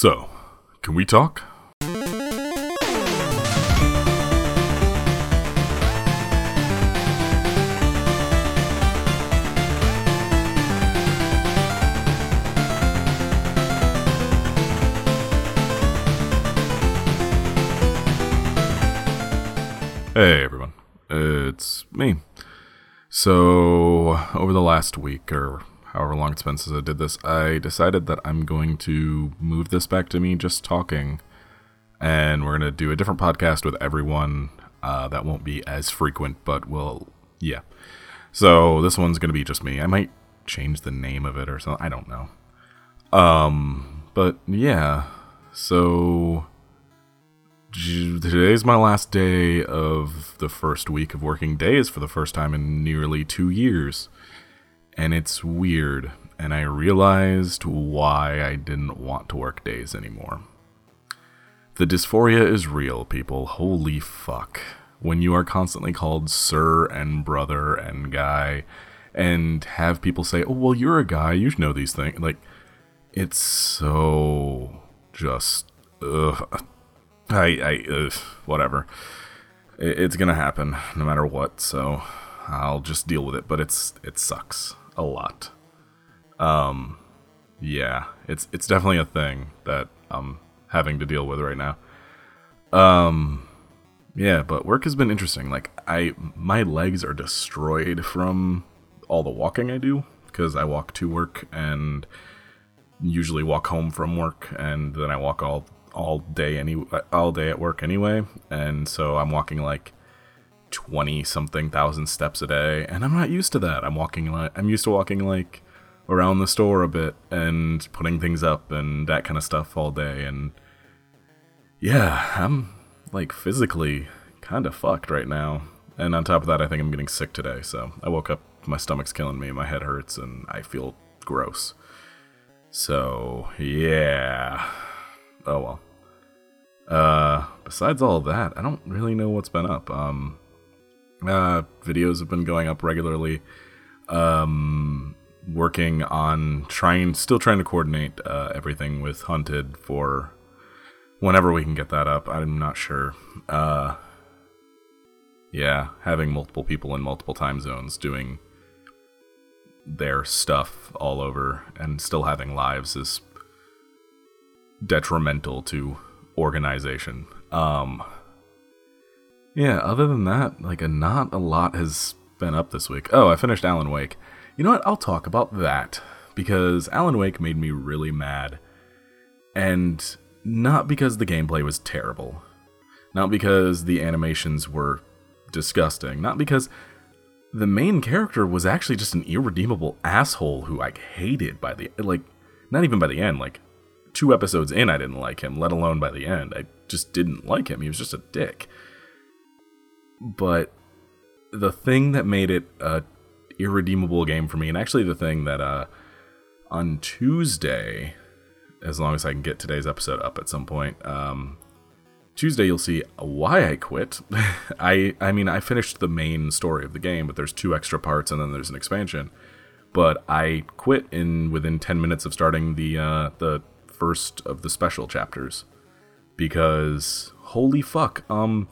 So, can we talk? Hey everyone, it's me. So, over the last week, or however long it's been since I did this, I decided that I'm going to move this back to me just talking. And we're going to do a different podcast with everyone. Uh, that won't be as frequent, but we'll, yeah. So, this one's going to be just me. I might change the name of it or something. I don't know. Um, but yeah. So, today's my last day of the first week of working days for the first time in nearly two years. And it's weird, and I realized why I didn't want to work days anymore. The dysphoria is real, people. Holy fuck. When you are constantly called sir and brother and guy, and have people say, oh, well, you're a guy, you know these things. Like, it's so just. Ugh I, I, uh, whatever. It's gonna happen no matter what. So I'll just deal with it. But it's it sucks a lot. Um, yeah, it's it's definitely a thing that I'm having to deal with right now. Um, yeah, but work has been interesting. Like I, my legs are destroyed from all the walking I do because I walk to work and usually walk home from work and then I walk all all day any all day at work anyway, and so I'm walking like twenty something thousand steps a day, and I'm not used to that. I'm walking like I'm used to walking like around the store a bit and putting things up and that kind of stuff all day, and yeah, I'm like physically kind of fucked right now. And on top of that, I think I'm getting sick today. So I woke up, my stomach's killing me, my head hurts, and I feel gross. So yeah. Oh well. Uh, besides all that, I don't really know what's been up. Um, uh, videos have been going up regularly. Um, working on trying, still trying to coordinate uh, everything with Hunted for whenever we can get that up. I'm not sure. Uh, yeah, having multiple people in multiple time zones doing their stuff all over and still having lives is detrimental to organization. Um, yeah, other than that, like a not a lot has been up this week. Oh, I finished Alan Wake. You know what? I'll talk about that because Alan Wake made me really mad. And not because the gameplay was terrible. Not because the animations were disgusting. Not because the main character was actually just an irredeemable asshole who I hated by the like not even by the end, like two episodes in, I didn't like him, let alone by the end. I just didn't like him. He was just a dick. But the thing that made it a irredeemable game for me, and actually the thing that uh, on Tuesday, as long as I can get today's episode up at some point, um, Tuesday you'll see why I quit. I I mean I finished the main story of the game, but there's two extra parts and then there's an expansion. But I quit in within ten minutes of starting the uh, the first of the special chapters because holy fuck um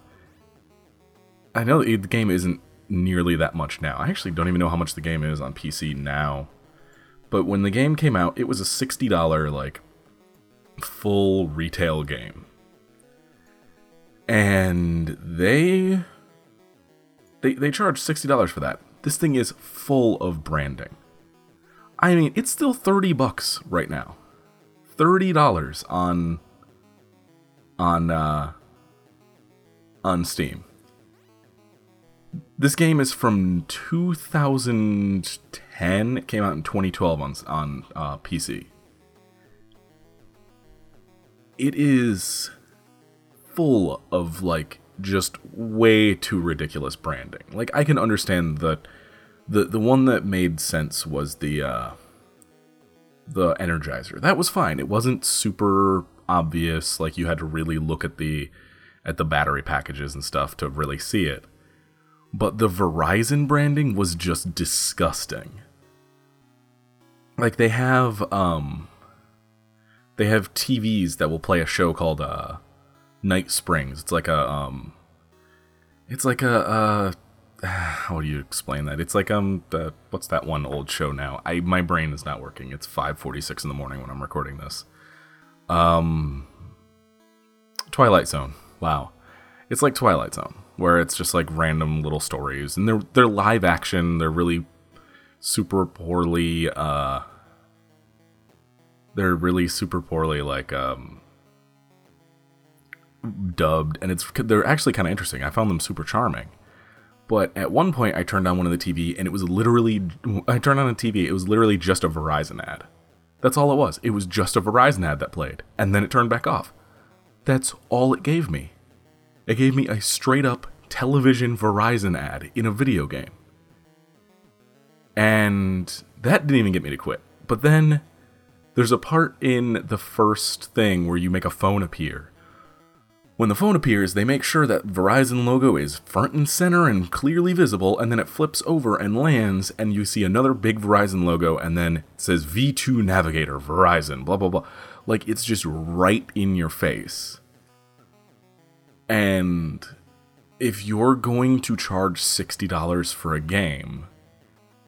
i know the game isn't nearly that much now. I actually don't even know how much the game is on pc now. But when the game came out it was a $60 like full retail game. And they they they charge $60 for that. This thing is full of branding. I mean it's still 30 bucks right now. Thirty dollars on on uh, on Steam. This game is from 2010. It came out in 2012 on on uh, PC. It is full of like just way too ridiculous branding. Like I can understand that the the one that made sense was the uh, the Energizer. That was fine. It wasn't super obvious. Like you had to really look at the at the battery packages and stuff to really see it. But the Verizon branding was just disgusting. Like they have um they have TVs that will play a show called uh, Night Springs. It's like a um, it's like a uh, how do you explain that? It's like um, the, what's that one old show now? I my brain is not working. It's five forty six in the morning when I'm recording this. Um, Twilight Zone. Wow, it's like Twilight Zone, where it's just like random little stories, and they're they're live action. They're really super poorly. Uh, they're really super poorly like um dubbed, and it's they're actually kind of interesting. I found them super charming. But at one point, I turned on one of the TV, and it was literally I turned on a TV. It was literally just a Verizon ad. That's all it was. It was just a Verizon ad that played, and then it turned back off. That's all it gave me. It gave me a straight up television Verizon ad in a video game. And that didn't even get me to quit. But then there's a part in the first thing where you make a phone appear. When the phone appears, they make sure that Verizon logo is front and center and clearly visible, and then it flips over and lands, and you see another big Verizon logo, and then it says V2 Navigator, Verizon, blah, blah, blah. Like, it's just right in your face. And if you're going to charge $60 for a game,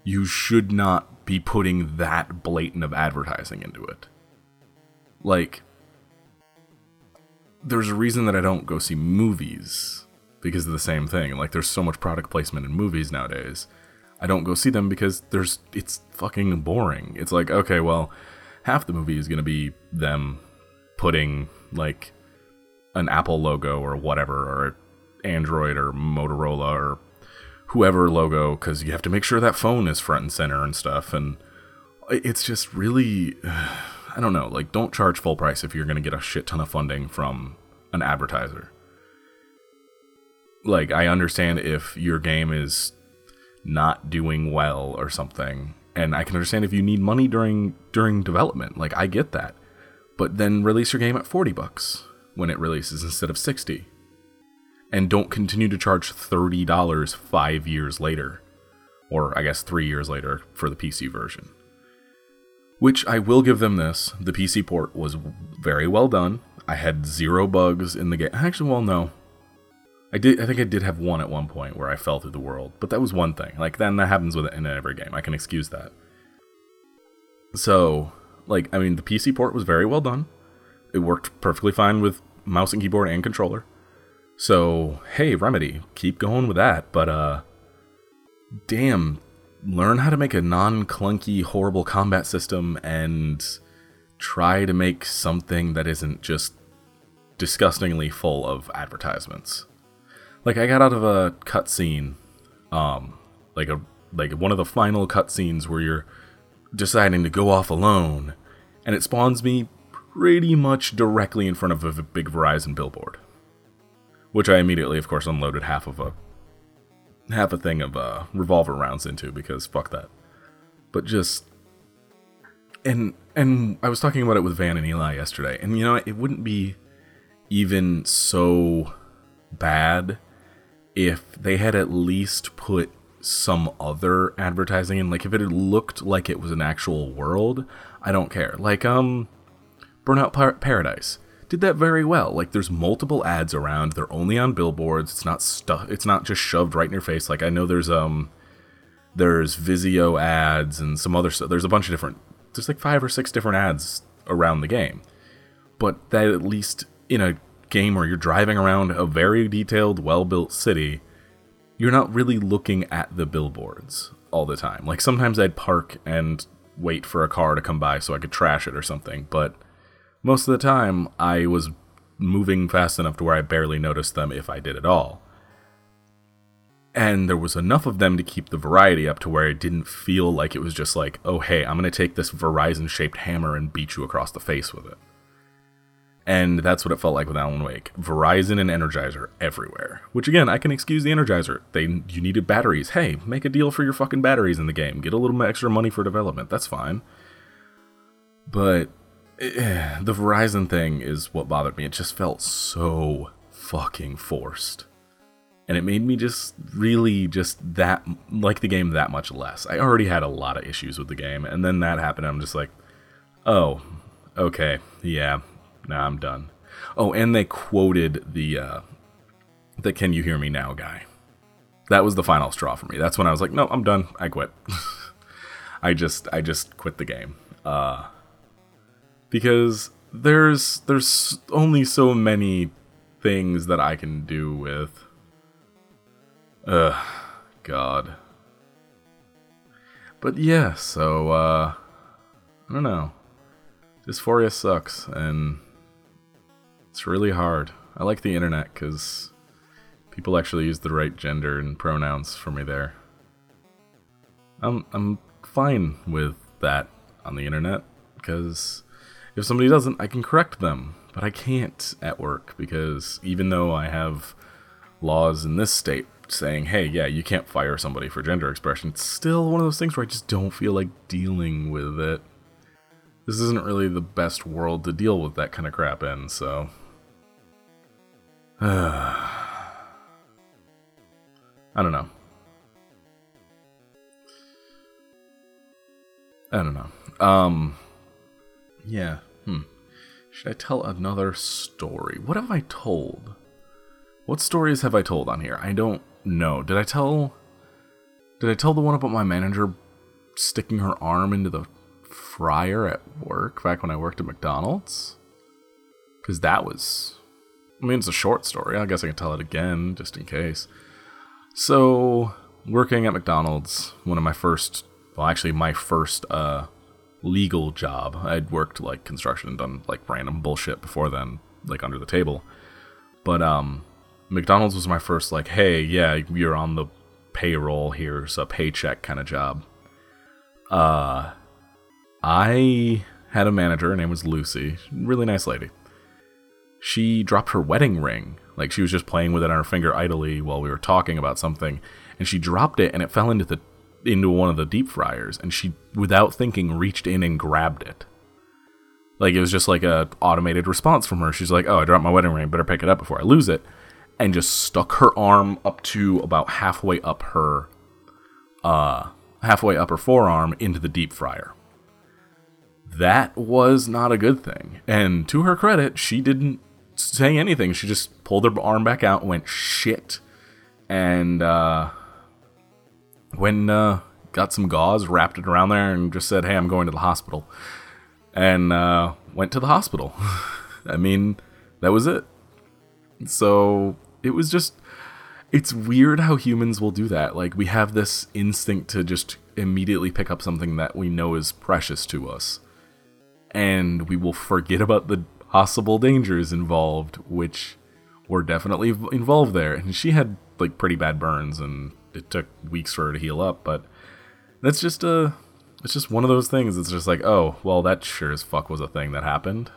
you should not be putting that blatant of advertising into it. Like, there's a reason that I don't go see movies because of the same thing. Like, there's so much product placement in movies nowadays. I don't go see them because there's it's fucking boring. It's like, okay, well, half the movie is gonna be them putting like an Apple logo or whatever, or Android or Motorola or whoever logo, because you have to make sure that phone is front and center and stuff. And it's just really, I don't know, like, don't charge full price if you're going to get a shit ton of funding from an advertiser. Like, I understand if your game is not doing well or something, and I can understand if you need money during during development. Like, I get that. But then release your game at 40 bucks when it releases instead of 60 and don't continue to charge $30 five years later. Or I guess three years later for the PC version. Which I will give them this the PC port was very well done. I had zero bugs in the game. Actually, well, no. I did. I think I did have one at one point where I fell through the world, but that was one thing. Like then that happens with in every game. I can excuse that. So, like, I mean, the PC port was very well done. It worked perfectly fine with mouse and keyboard and controller. So, hey, Remedy, keep going with that. But, uh, damn, learn how to make a non clunky, horrible combat system and try to make something that isn't just disgustingly full of advertisements. Like, I got out of a cutscene, um, like a like one of the final cutscenes where you're deciding to go off alone, and it spawns me pretty much directly in front of a big Verizon billboard which I immediately, of course, unloaded half of a half a thing of uh, revolver rounds into because fuck that. But just and and I was talking about it with Van and Eli yesterday, and you know it wouldn't be even so bad if they had at least put some other advertising in. Like if it had looked like it was an actual world, I don't care. Like um, Burnout Par- Paradise did that very well. Like there's multiple ads around. They're only on billboards. It's not stuff. It's not just shoved right in your face. Like I know there's um there's Vizio ads and some other stuff. There's a bunch of different. There's like five or six different ads around the game. But that at least in a game where you're driving around a very detailed, well-built city, you're not really looking at the billboards all the time. Like sometimes I'd park and wait for a car to come by so I could trash it or something, but most of the time, I was moving fast enough to where I barely noticed them if I did at all. And there was enough of them to keep the variety up to where it didn't feel like it was just like, oh, hey, I'm going to take this Verizon shaped hammer and beat you across the face with it. And that's what it felt like with Alan Wake. Verizon and Energizer everywhere. Which again, I can excuse the Energizer. They you needed batteries. Hey, make a deal for your fucking batteries in the game. Get a little extra money for development. That's fine. But the Verizon thing is what bothered me. It just felt so fucking forced. And it made me just really just that like the game that much less. I already had a lot of issues with the game, and then that happened. I'm just like, oh, okay, yeah, nah, I'm done. Oh, and they quoted the uh, the "Can you hear me now?" guy. That was the final straw for me. That's when I was like, no, I'm done. I quit. I just I just quit the game. Uh, because there's there's only so many things that I can do with. Ugh, God. But yeah, so uh, I don't know. Dysphoria sucks, and it's really hard. I like the internet because people actually use the right gender and pronouns for me there. I'm I'm fine with that on the internet because if somebody doesn't, I can correct them, but I can't at work because even though I have laws in this state saying, "Hey, yeah, you can't fire somebody for gender expression," it's still one of those things where I just don't feel like dealing with it. This isn't really the best world to deal with that kind of crap in, so I don't know. I don't know. Um, yeah. Should I tell another story? What have I told? What stories have I told on here? I don't know. Did I tell? Did I tell the one about my manager sticking her arm into the fryer at work back when I worked at McDonald's? Because that was. I mean, it's a short story. I guess I can tell it again just in case. So, working at McDonald's, one of my first, well, actually, my first uh, legal job. I'd worked like construction and done like random bullshit before then, like under the table. But um, McDonald's was my first, like, hey, yeah, you're on the payroll, here's a paycheck kind of job. Uh, I had a manager, her name was Lucy, really nice lady. She dropped her wedding ring like she was just playing with it on her finger idly while we were talking about something, and she dropped it and it fell into the into one of the deep fryers, and she, without thinking, reached in and grabbed it. Like it was just like a automated response from her. She's like, "Oh, I dropped my wedding ring. Better pick it up before I lose it," and just stuck her arm up to about halfway up her, uh, halfway up her forearm into the deep fryer. That was not a good thing. And to her credit, she didn't say anything. She just pulled her arm back out, went shit, and uh, when uh, got some gauze, wrapped it around there, and just said, "Hey, I'm going to the hospital," and uh, went to the hospital. I mean, that was it. So it was just. It's weird how humans will do that. Like, we have this instinct to just immediately pick up something that we know is precious to us. And we will forget about the possible dangers involved, which were definitely involved there. And she had like pretty bad burns, and it took weeks for her to heal up. But that's just a, it's just one of those things. It's just like, oh, well, that sure as fuck was a thing that happened.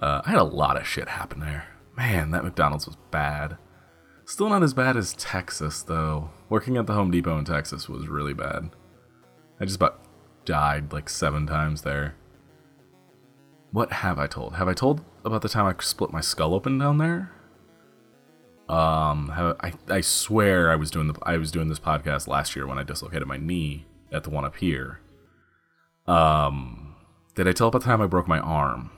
Uh, I had a lot of shit happen there. Man, that McDonald's was bad. Still not as bad as Texas, though. Working at the Home Depot in Texas was really bad. I just about died like seven times there. What have I told? Have I told about the time I split my skull open down there? Um, I I swear I was doing the I was doing this podcast last year when I dislocated my knee at the one up here. Um, did I tell about the time I broke my arm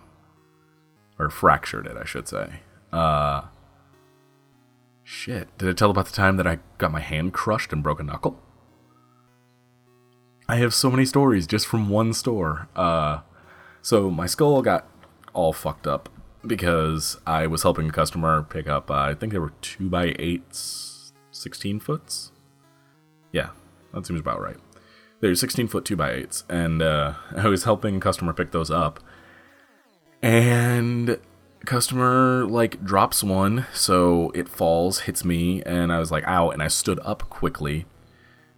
or fractured it? I should say. Uh, shit. Did I tell about the time that I got my hand crushed and broke a knuckle? I have so many stories just from one store. Uh, so my skull got all fucked up because I was helping a customer pick up, uh, I think they were 2 by 8s, 16 foots. Yeah, that seems about right. They're 16 foot 2 by 8s, and uh, I was helping a customer pick those up. And customer like drops one, so it falls, hits me, and I was like, ow, and I stood up quickly,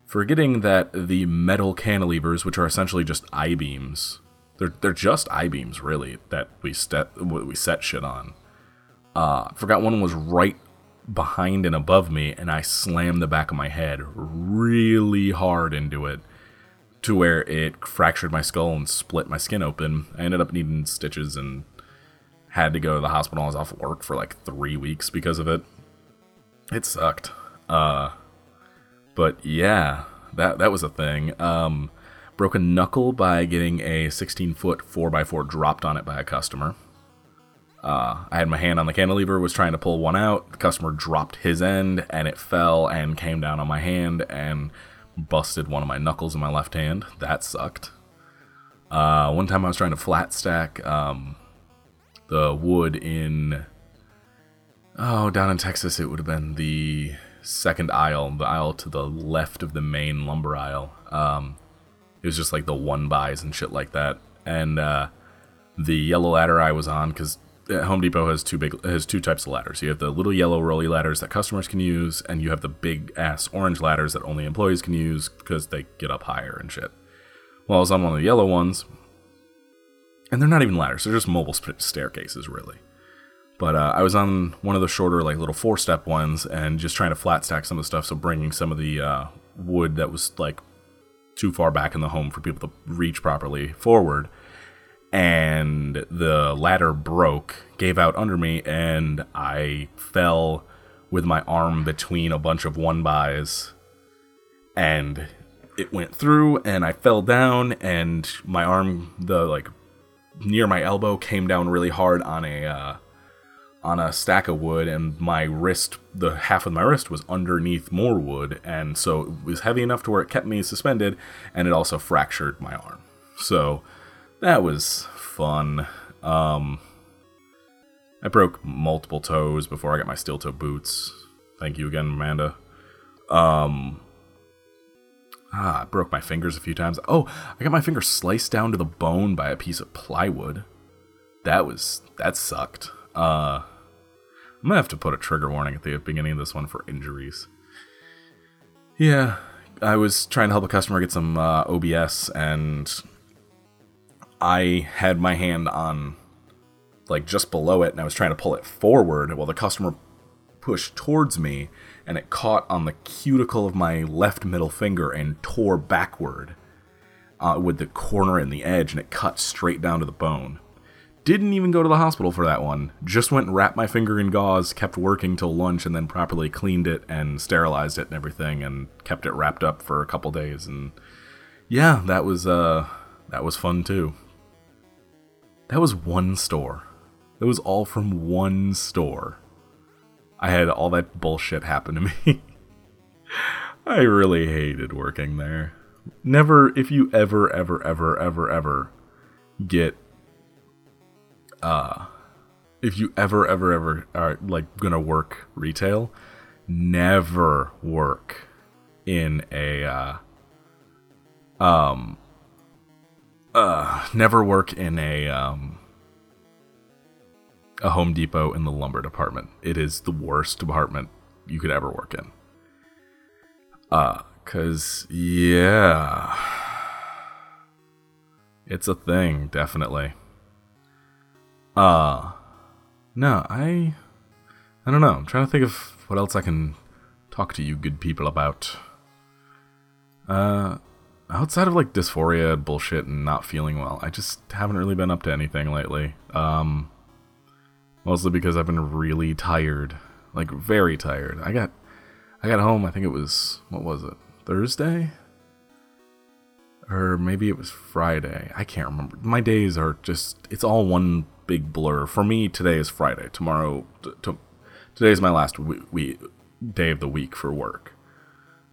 forgetting that the metal cantilevers, which are essentially just I beams, they're they're just I beams really that we set we set shit on. Uh, forgot one was right behind and above me, and I slammed the back of my head really hard into it to where it fractured my skull and split my skin open. I ended up needing stitches and had to go to the hospital. I was off work for like three weeks because of it. It sucked. Uh, but yeah, that that was a thing. Um, Broke a knuckle by getting a 16 foot 4x4 dropped on it by a customer. Uh, I had my hand on the cantilever, was trying to pull one out. The customer dropped his end, and it fell and came down on my hand and busted one of my knuckles in my left hand. That sucked. Uh, one time I was trying to flat stack um, the wood in. Oh, down in Texas, it would have been the second aisle, the aisle to the left of the main lumber aisle. Um, it was just like the one buys and shit like that. And uh, the yellow ladder I was on, because Home Depot has two big has two types of ladders. You have the little yellow rolly ladders that customers can use, and you have the big ass orange ladders that only employees can use because they get up higher and shit. Well, I was on one of the yellow ones, and they're not even ladders; they're just mobile staircases, really. But uh, I was on one of the shorter, like little four step ones, and just trying to flat stack some of the stuff. So bringing some of the uh, wood that was like too far back in the home for people to reach properly forward. And the ladder broke, gave out under me, and I fell with my arm between a bunch of one buys, and it went through, and I fell down, and my arm, the like near my elbow, came down really hard on a uh, on a stack of wood, and my wrist, the half of my wrist, was underneath more wood, and so it was heavy enough to where it kept me suspended, and it also fractured my arm. So that was fun. Um, I broke multiple toes before I got my steel toe boots. Thank you again, Amanda. Um, ah, I broke my fingers a few times. Oh, I got my finger sliced down to the bone by a piece of plywood. That was that sucked. Uh, I'm gonna have to put a trigger warning at the beginning of this one for injuries. Yeah, I was trying to help a customer get some uh, OSB, and I had my hand on like just below it and I was trying to pull it forward while the customer pushed towards me and it caught on the cuticle of my left middle finger and tore backward uh, with the corner and the edge and it cut straight down to the bone. Didn't even go to the hospital for that one. Just went and wrapped my finger in gauze, kept working till lunch, and then properly cleaned it and sterilized it and everything, and kept it wrapped up for a couple days. And yeah, that was uh, that was fun too. That was one store. It was all from one store. I had all that bullshit happen to me. I really hated working there. Never, if you ever, ever, ever, ever, ever get, uh, if you ever, ever, ever are like gonna work retail, never work in a, uh, um, uh, never work in a um, a Home Depot in the lumber department. It is the worst department you could ever work in. Uh, cause yeah, it's a thing, definitely. Uh, no, I, I don't know. I'm trying to think of what else I can talk to you good people about. Uh, outside of like dysphoria and bullshit and not feeling well, I just haven't really been up to anything lately. Um, mostly because I've been really tired, like very tired. I got, I got home. I think it was what was it Thursday, or maybe it was Friday. I can't remember. My days are just it's all one big blur. For me, today is Friday. Tomorrow, t- t- today is my last we-, day of the week for work.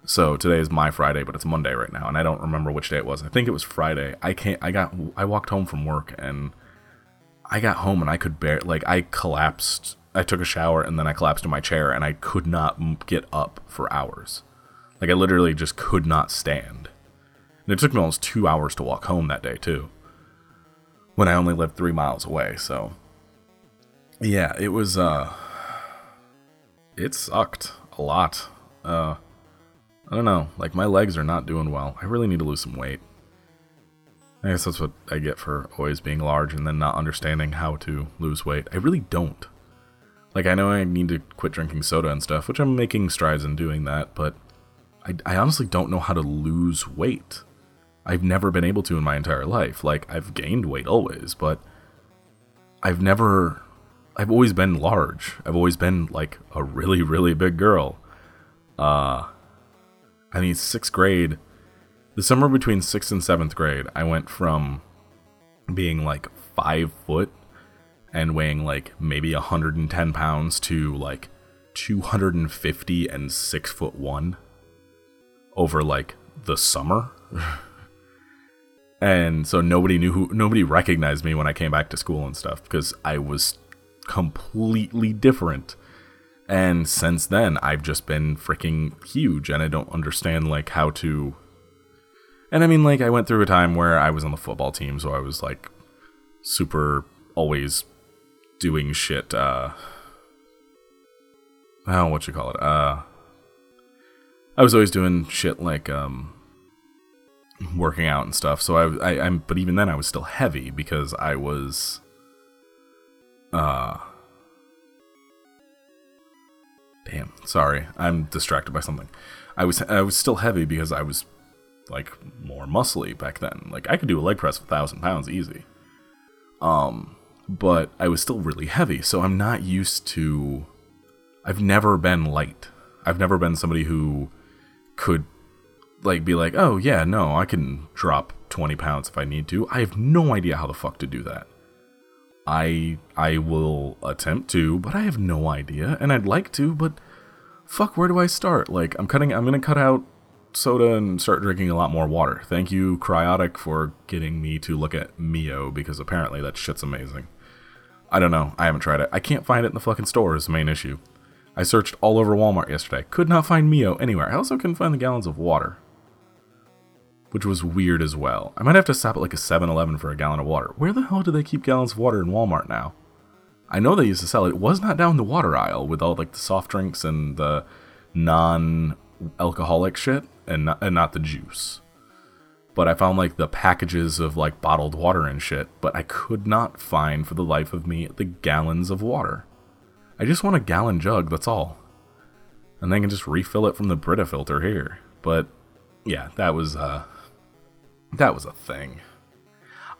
So today is my Friday, but it's Monday right now, and I don't remember which day it was. I think it was Friday. I can't. I got. I walked home from work, and I got home, and I could bear. Like I collapsed. I took a shower, and then I collapsed in my chair, and I could not get up for hours. Like I literally just could not stand. And it took me almost two hours to walk home that day too. When I only lived three miles away, so yeah, it was. uh It sucked a lot. Uh I don't know. Like my legs are not doing well. I really need to lose some weight. I guess that's what I get for always being large and then not understanding how to lose weight. I really don't. Like I know I need to quit drinking soda and stuff, which I'm making strides in doing that, but I, I honestly don't know how to lose weight. I've never been able to in my entire life. Like I've gained weight always, but I've never I've always been large. I've always been like a really really big girl. Uh I mean, sixth grade, the summer between sixth and seventh grade, I went from being like five foot and weighing like maybe 110 pounds to like 250 and six foot one over like the summer. and so nobody knew who, nobody recognized me when I came back to school and stuff because I was completely different. And since then, I've just been freaking huge, and I don't understand like how to. And I mean, like, I went through a time where I was on the football team, so I was like super always doing shit. Uh, oh, what you call it? Uh, I was always doing shit like um, working out and stuff. So I, I, I'm, but even then, I was still heavy because I was, uh, damn, sorry, I'm distracted by something. I was, I was still heavy because I was like more muscly back then. Like I could do a leg press with a thousand pounds easy. Um, but I was still really heavy, so I'm not used to. I've never been light. I've never been somebody who could like be like, oh yeah, no, I can drop 20 pounds if I need to. I have no idea how the fuck to do that. I I will attempt to, but I have no idea, and I'd like to, but fuck, where do I start? Like, I'm cutting, I'm gonna cut out soda and start drinking a lot more water. Thank you, Cryotic, for getting me to look at Mio because apparently that shit's amazing. I don't know. I haven't tried it. I can't find it in the fucking store. Is the main issue. I searched all over Walmart yesterday. Could not find Mio anywhere. I also couldn't find the gallons of water, which was weird as well. I might have to stop at like a 7-Eleven for a gallon of water. Where the hell do they keep gallons of water in Walmart now? I know they used to sell it. It was not down the water aisle with all like the soft drinks and the non-alcoholic shit and not, and not the juice. But I found like the packages of like bottled water and shit, but I could not find for the life of me the gallons of water. I just want a gallon jug, that's all. And then I can just refill it from the Brita filter here. But yeah, that was uh that was a thing.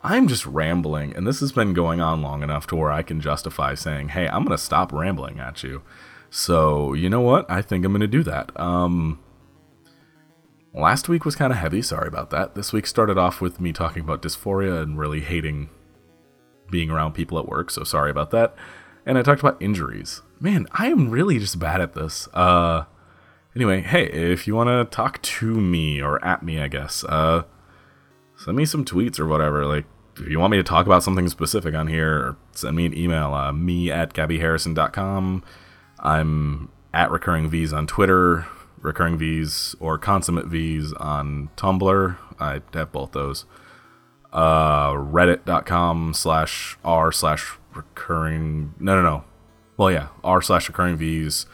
I'm just rambling, and this has been going on long enough to where I can justify saying, hey, I'm gonna stop rambling at you. So, you know what? I think I'm gonna do that. Um Last week was kind of heavy, sorry about that. This week started off with me talking about dysphoria and really hating being around people at work, so sorry about that. And I talked about injuries. Man, I am really just bad at this. Uh anyway, hey, if you want to talk to me or at me, I guess, uh send me some tweets or whatever. Like if you want me to talk about something specific on here, send me an email, uh, me at gabbyharrison.com. I'm at recurring V's on Twitter recurring V's or consummate V's on Tumblr. I have both those. Uh, Reddit.com slash r slash recurring. No, no, no. Well, yeah, r slash recurring V's,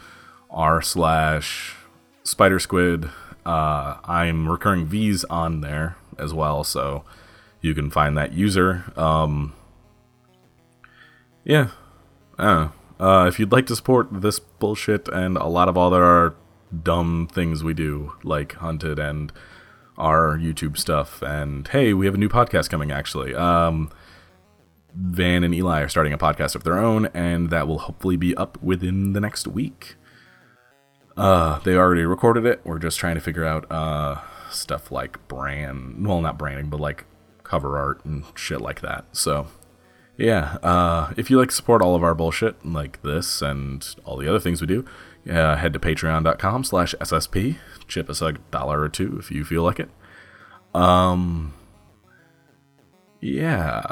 r slash spider squid. Uh, I'm recurring V's on there as well, so you can find that user. Um, yeah. Uh, if you'd like to support this bullshit and a lot of other dumb things we do, like Hunted and our YouTube stuff. And hey, we have a new podcast coming actually. Um, Van and Eli are starting a podcast of their own, and that will hopefully be up within the next week. Uh, they already recorded it. We're just trying to figure out uh, stuff like brand, well, not branding, but like cover art and shit like that. So, yeah, uh, if you like to support all of our bullshit like this and all the other things we do, uh, head to patreon.com slash ssp chip us a dollar or two if you feel like it. Um yeah.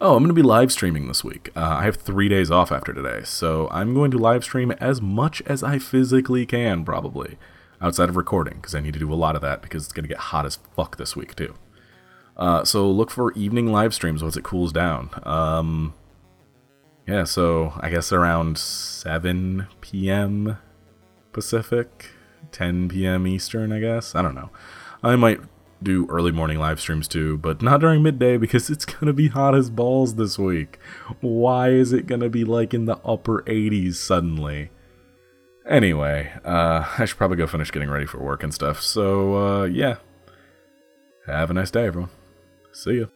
Oh i'm going to be live streaming this week. Uh, i have three days off after today so i'm going to live stream as much as i physically can probably outside of recording because i need to do a lot of that because it's going to get hot as fuck this week too uh, so look for evening live streams once it cools down um, yeah, so I guess around 7 p.m. Pacific, 10 p.m. Eastern, I guess. I don't know. I might do early morning live streams too, but not during midday because it's gonna be hot as balls this week. Why is it gonna be like in the upper 80s suddenly? Anyway, uh, I should probably go finish getting ready for work and stuff. So, uh, yeah. Have a nice day, everyone. See ya.